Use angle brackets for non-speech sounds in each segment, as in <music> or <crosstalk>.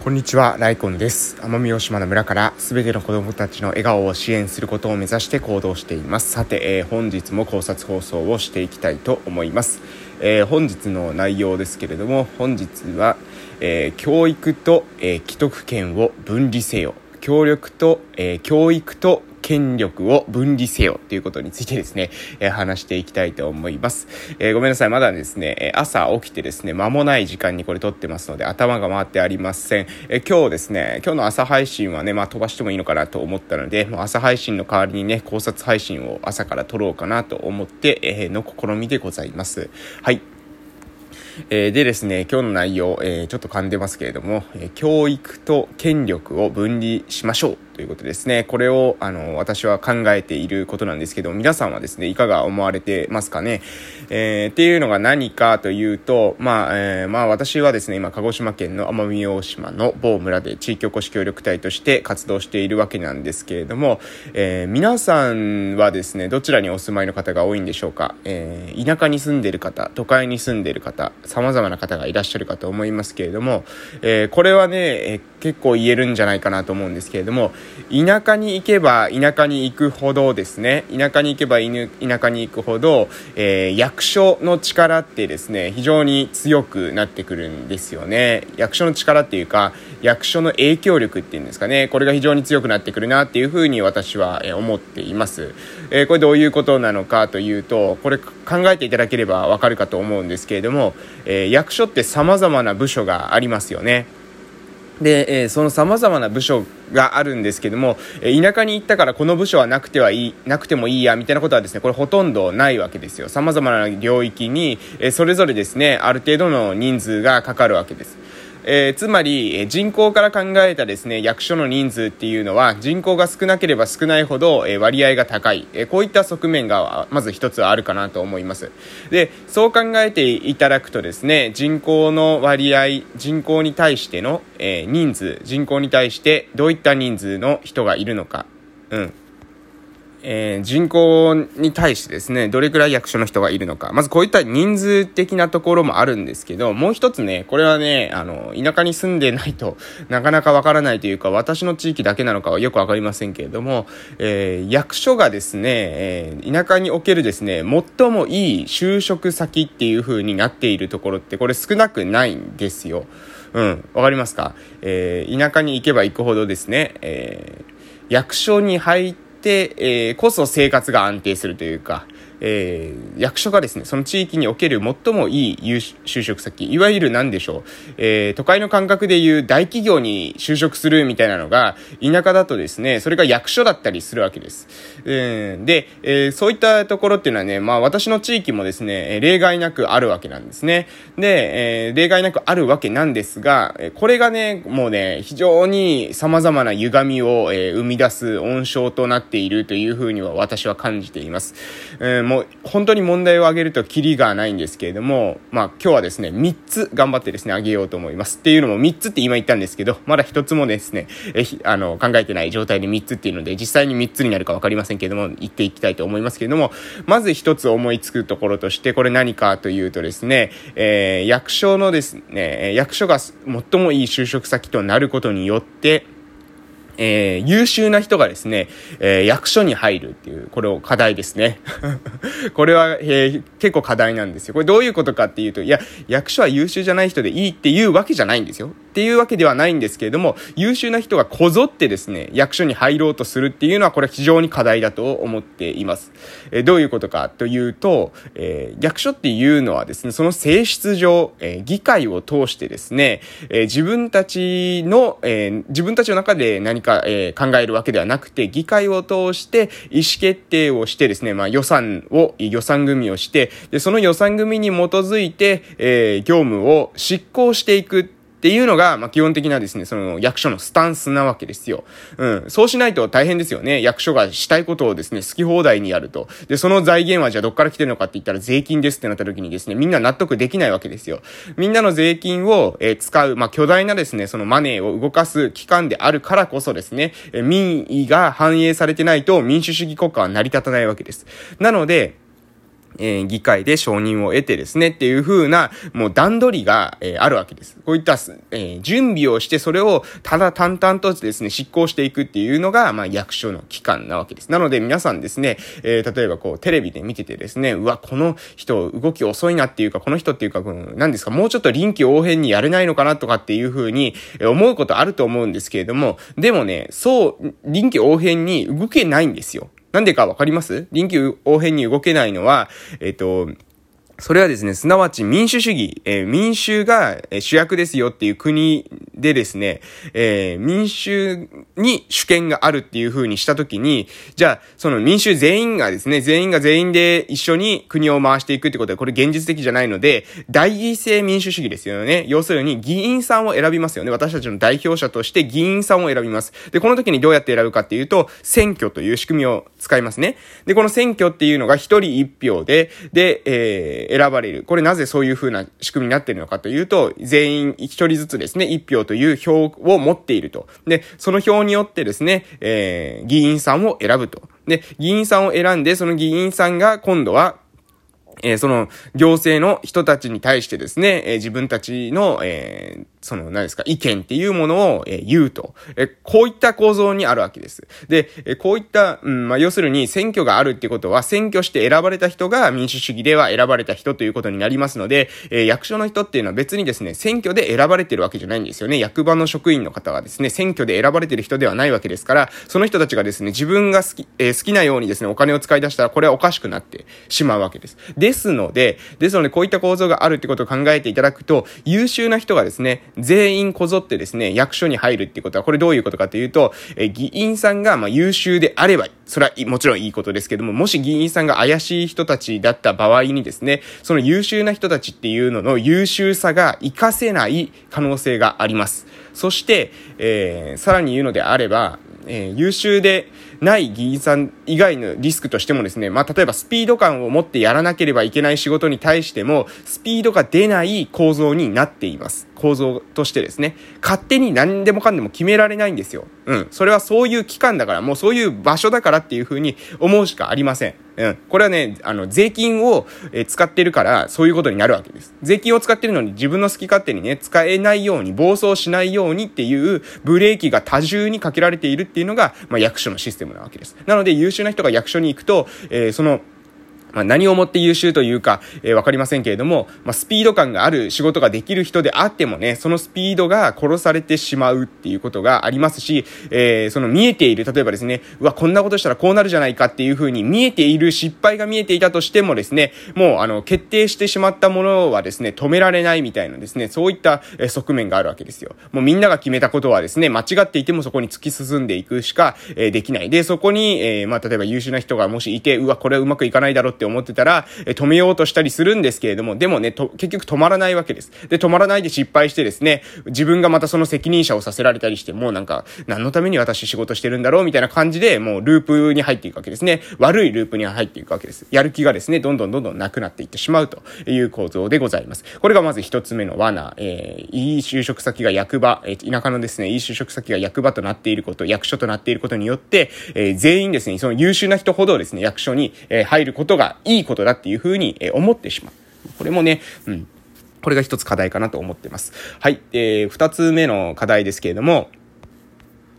こんにちは、ライコンです。奄美大島の村からすべての子供たちの笑顔を支援することを目指して行動しています。さて、えー、本日も考察放送をしていきたいと思います。えー、本日の内容ですけれども、本日は、えー、教育と、え既得権を分離せよ。協力と、え教育と権力を分離せよということについてですね、えー、話していきたいと思います。えー、ごめんなさい。まだですね、朝起きてですね、間もない時間にこれ撮ってますので、頭が回ってありません。えー、今日ですね、今日の朝配信はね、まあ飛ばしてもいいのかなと思ったので、もう朝配信の代わりにね、考察配信を朝から撮ろうかなと思って、えー、の試みでございます。はい。えー、でですね、今日の内容、えー、ちょっと噛んでますけれども、えー、教育と権力を分離しましょうということですね。これを、あの、私は考えていることなんですけど、皆さんはですね、いかが思われてますかね？えー、っていうのが何かというと、まあ、えー、まあ私はですね、今、鹿児島県の奄美大島の某村で地域おこし協力隊として活動しているわけなんですけれども、えー、皆さんはですね、どちらにお住まいの方が多いんでしょうか？えー、田舎に住んでる方、都会に住んでる方、様々な方がいらっしゃるかと思いますけれども、えー、これはね、えー、結構言えるんじゃないかなと思うんですけれども、田舎に行けば田舎に行くほどですね、田舎に行けば田舎に行くほど、えー、役所の力ってですね、非常に強くなってくるんですよね。役所の力っていうか、役所の影響力っていうんですかね、これが非常に強くなってくるなっていうふうに私は思っています。えー、これどういうことなのかというと、これ考えていただければわかるかと思うんですけれども、えー、役所って様々な部署がありますよね。で、えー、その様々な部署があるんですけども、えー、田舎に行ったからこの部署はなくてはいい、なくてもいいや、みたいなことはですね、これほとんどないわけですよ。様々な領域に、えー、それぞれですね、ある程度の人数がかかるわけです。えー、つまり、人口から考えたですね、役所の人数っていうのは、人口が少なければ少ないほど、え割合が高い、えこういった側面が、まず一つあるかなと思います。で、そう考えていただくとですね、人口の割合、人口に対しての、え人数、人口に対してどういった人数の人がいるのか、うん。えー、人口に対してですね、どれくらい役所の人がいるのか。まずこういった人数的なところもあるんですけど、もう一つね、これはね、あの、田舎に住んでないと <laughs> なかなかわからないというか、私の地域だけなのかはよくわかりませんけれども、えー、役所がですね、えー、田舎におけるですね、最もいい就職先っていう風になっているところって、これ少なくないんですよ。うん、わかりますか？えー、田舎に行けば行くほどですね、えー、役所に入って、えー、こそ生活が安定するというか、えー、役所がですね、その地域における最もいい就職先、いわゆる何でしょう、えー、都会の感覚でいう大企業に就職するみたいなのが、田舎だとですね、それが役所だったりするわけです。えー、で、えー、そういったところっていうのはね、まあ私の地域もですね、例外なくあるわけなんですね。で、えー、例外なくあるわけなんですが、これがね、もうね、非常に様々な歪みを、えー、生み出す温床となっているというふうには私は感じています。えーもう本当に問題を挙げるとキリがないんですけれども、まあ今日はですね、3つ頑張ってですね、挙げようと思います。っていうのも3つって今言ったんですけど、まだ1つもですね、えあの、考えてない状態で3つっていうので、実際に3つになるか分かりませんけれども、言っていきたいと思いますけれども、まず1つ思いつくところとして、これ何かというとですね、えー、役所のですね、役所が最もいい就職先となることによって、えー、優秀な人がですね、えー、役所に入るっていう、これを課題ですね。<laughs> これは、えー、結構課題なんですよ。これどういうことかっていうと、いや、役所は優秀じゃない人でいいっていうわけじゃないんですよ。っていうわけではないんですけれども、優秀な人がこぞってですね、役所に入ろうとするっていうのは、これは非常に課題だと思っています。えー、どういうことかというと、えー、役所っていうのはですね、その性質上、えー、議会を通してですね、え、自分たちの、え、自分たちの中で何か、え、考えるわけではなくて、議会を通して意思決定をしてですね、まあ予算を、予算組をして、で、その予算組に基づいて、え、業務を執行していくっていうのが、まあ、基本的なですね、その役所のスタンスなわけですよ。うん。そうしないと大変ですよね。役所がしたいことをですね、好き放題にやると。で、その財源はじゃあどっから来てるのかって言ったら税金ですってなった時にですね、みんな納得できないわけですよ。みんなの税金を、えー、使う、まあ、巨大なですね、そのマネーを動かす機関であるからこそですね、えー、民意が反映されてないと民主主義国家は成り立たないわけです。なので、えー、議会で承認を得てですねっていう風な、もう段取りが、えー、あるわけです。こういった、えー、準備をしてそれをただ淡々とですね、執行していくっていうのが、まあ役所の機関なわけです。なので皆さんですね、えー、例えばこうテレビで見ててですね、うわ、この人動き遅いなっていうか、この人っていうか、この、何ですか、もうちょっと臨機応変にやれないのかなとかっていう風に思うことあると思うんですけれども、でもね、そう、臨機応変に動けないんですよ。なんでかわかります？臨機応変に動けないのは、えっ、と、それはですね、すなわち民主主義、えー、民衆が主役ですよっていう国でですね、えー、民衆に主権があるっていう風にしたときに、じゃあ、その民衆全員がですね、全員が全員で一緒に国を回していくってことは、これ現実的じゃないので、代議制民主主義ですよね。要するに、議員さんを選びますよね。私たちの代表者として議員さんを選びます。で、この時にどうやって選ぶかっていうと、選挙という仕組みを使いますね。で、この選挙っていうのが一人一票で、で、えー選ばれる。これなぜそういう風な仕組みになっているのかというと、全員一人ずつですね、一票という票を持っていると。で、その票によってですね、えー、議員さんを選ぶと。で、議員さんを選んで、その議員さんが今度は、えー、その行政の人たちに対してですね、えー、自分たちの、えー、その、何ですか、意見っていうものを、え、言うと。え、こういった構造にあるわけです。で、え、こういった、うん、まあ、要するに選挙があるってことは、選挙して選ばれた人が民主主義では選ばれた人ということになりますので、え、役所の人っていうのは別にですね、選挙で選ばれてるわけじゃないんですよね。役場の職員の方はですね、選挙で選ばれてる人ではないわけですから、その人たちがですね、自分が好き、え、好きなようにですね、お金を使い出したら、これはおかしくなってしまうわけです。でですので、ですので、こういった構造があるってことを考えていただくと、優秀な人がですね、全員こぞってですね、役所に入るっていうことは、これどういうことかというと、え議員さんがま優秀であれば、それはもちろんいいことですけども、もし議員さんが怪しい人たちだった場合にですね、その優秀な人たちっていうのの優秀さが活かせない可能性があります。そして、えー、さらに言うのであれば、えー、優秀でない議員さん以外のリスクとしてもですね、まあ、例えばスピード感を持ってやらなければいけない仕事に対しても、スピードが出ない構造になっています。構造としてですね。勝手に何でもかんでも決められないんですよ。うん。それはそういう機関だから、もうそういう場所だからっていうふうに思うしかありません。うん。これはね、あの、税金を、使ってるから、そういうことになるわけです。税金を使ってるのに自分の好き勝手にね、使えないように、暴走しないようにっていうブレーキが多重にかけられているっていうのが、まあ、役所のシステムなわけです。なので、優秀な人が役所に行くと、えー、その、まあ、何をもって優秀というか、えー、わかりませんけれども、まあ、スピード感がある仕事ができる人であってもね、そのスピードが殺されてしまうっていうことがありますし、えー、その見えている、例えばですね、うわ、こんなことしたらこうなるじゃないかっていうふうに見えている失敗が見えていたとしてもですね、もう、あの、決定してしまったものはですね、止められないみたいなですね、そういった、側面があるわけですよ。もうみんなが決めたことはですね、間違っていてもそこに突き進んでいくしか、えできない。で、そこに、えまあ、例えば優秀な人がもしいて、うわ、これはうまくいかないだろうって思ってたら、え止めようとしたりするんですけれども、でもね、と、結局止まらないわけです。で、止まらないで失敗してですね、自分がまたその責任者をさせられたりして、もうなんか、何のために私仕事してるんだろうみたいな感じで、もうループに入っていくわけですね。悪いループに入っていくわけです。やる気がですね、どんどんどんどんなくなっていってしまうという構造でございます。これがまず一つ目の罠、えー、いい就職先が役場、えー、田舎のですね、いい就職先が役場となっていること、役所となっていることによって、えー、全員ですね、その優秀な人ほどですね、役所に、えー、入ることがいいことだっていうふうに、え、思ってしまう。これもね、うん。これが一つ課題かなと思ってます。はい。えー、二つ目の課題ですけれども、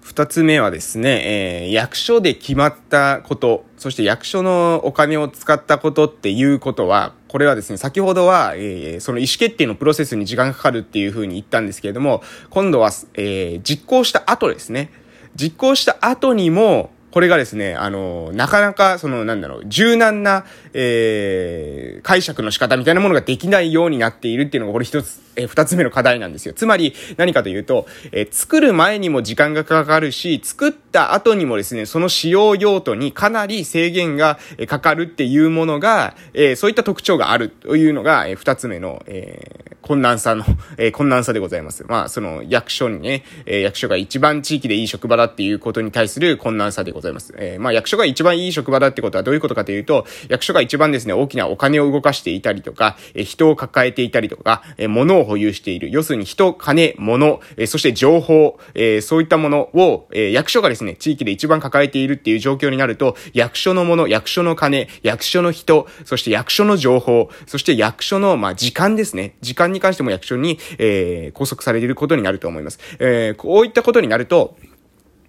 二つ目はですね、えー、役所で決まったこと、そして役所のお金を使ったことっていうことは、これはですね、先ほどは、えー、その意思決定のプロセスに時間がかかるっていうふうに言ったんですけれども、今度は、えー、実行した後ですね。実行した後にも、これがですね、あの、なかなか、その、なんだろう、柔軟な、えー、解釈の仕方みたいなものができないようになっているっていうのが、これ一つ、えー、二つ目の課題なんですよ。つまり、何かというと、えー、作る前にも時間がかかるし、作った後にもですね、その使用用途にかなり制限がかかるっていうものが、えー、そういった特徴があるというのが、えー、二つ目の、えー、困難さの、<laughs> えー、困難さでございます。まあ、その、役所にね、えー、役所が一番地域でいい職場だっていうことに対する困難さでございます。えー、まあ役所が一番いい職場だってことはどういうことかというと、役所が一番ですね、大きなお金を動かしていたりとか、えー、人を抱えていたりとか、えー、物を保有している。要するに人、金、物、えー、そして情報、えー、そういったものを、えー、役所がですね、地域で一番抱えているっていう状況になると、役所のもの、役所の金、役所の人、そして役所の情報、そして役所の、まあ、時間ですね。時間に関しても役所に、えー、拘束されていることになると思います。えー、こういったことになると、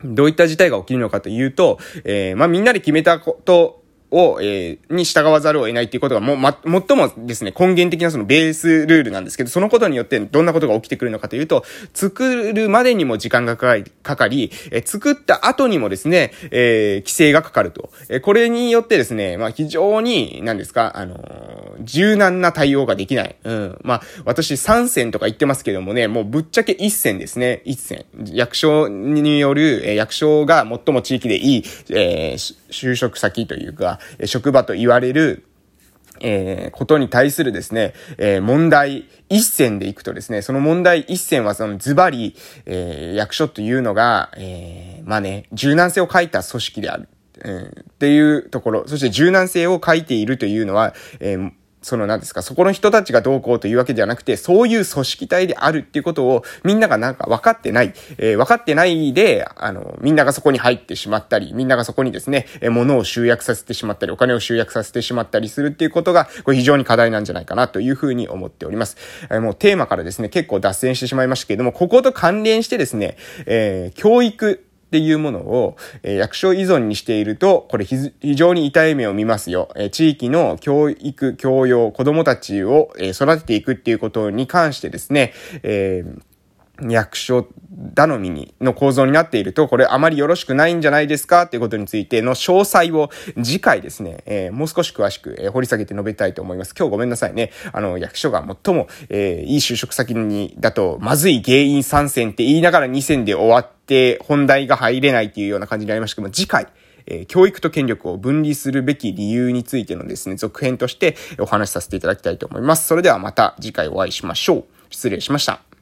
どういった事態が起きるのかというと、えー、まあ、みんなで決めたことを、えー、に従わざるを得ないっていうことがも、ま、最もですね、根源的なそのベースルールなんですけど、そのことによってどんなことが起きてくるのかというと、作るまでにも時間がかかり、かかり、えー、作った後にもですね、えー、規制がかかると。えー、これによってですね、まあ、非常に、何ですか、あのー、柔軟な対応ができない。うん。まあ、私3選とか言ってますけどもね、もうぶっちゃけ1選ですね。1選。役所による、えー、役所が最も地域でいい、えー、就職先というか、職場と言われる、えー、ことに対するですね、えー、問題一選でいくとですね、その問題一選はそのズバリ、えー、役所というのが、えー、まあね、柔軟性を書いた組織である。うん、っていうところ、そして柔軟性を書いているというのは、えー、その何ですか、そこの人たちがどうこうというわけではなくて、そういう組織体であるっていうことをみんながなんか分かってない、えー、分かってないで、あの、みんながそこに入ってしまったり、みんながそこにですね、えー、物を集約させてしまったり、お金を集約させてしまったりするっていうことが、これ非常に課題なんじゃないかなというふうに思っております。えー、もうテーマからですね、結構脱線してしまいましたけれども、ここと関連してですね、えー、教育、っていうものを、えー、役所依存にしていると、これ非常に痛い目を見ますよ。えー、地域の教育、教養、子供たちを、えー、育てていくっていうことに関してですね、えー役所頼みに、の構造になっていると、これあまりよろしくないんじゃないですかっていうことについての詳細を次回ですね、えー、もう少し詳しく、えー、掘り下げて述べたいと思います。今日ごめんなさいね。あの、役所が最も、えー、いい就職先に、だと、まずい原因3選って言いながら2選で終わって、本題が入れないっていうような感じになりましたけども、次回、えー、教育と権力を分離するべき理由についてのですね、続編としてお話しさせていただきたいと思います。それではまた次回お会いしましょう。失礼しました。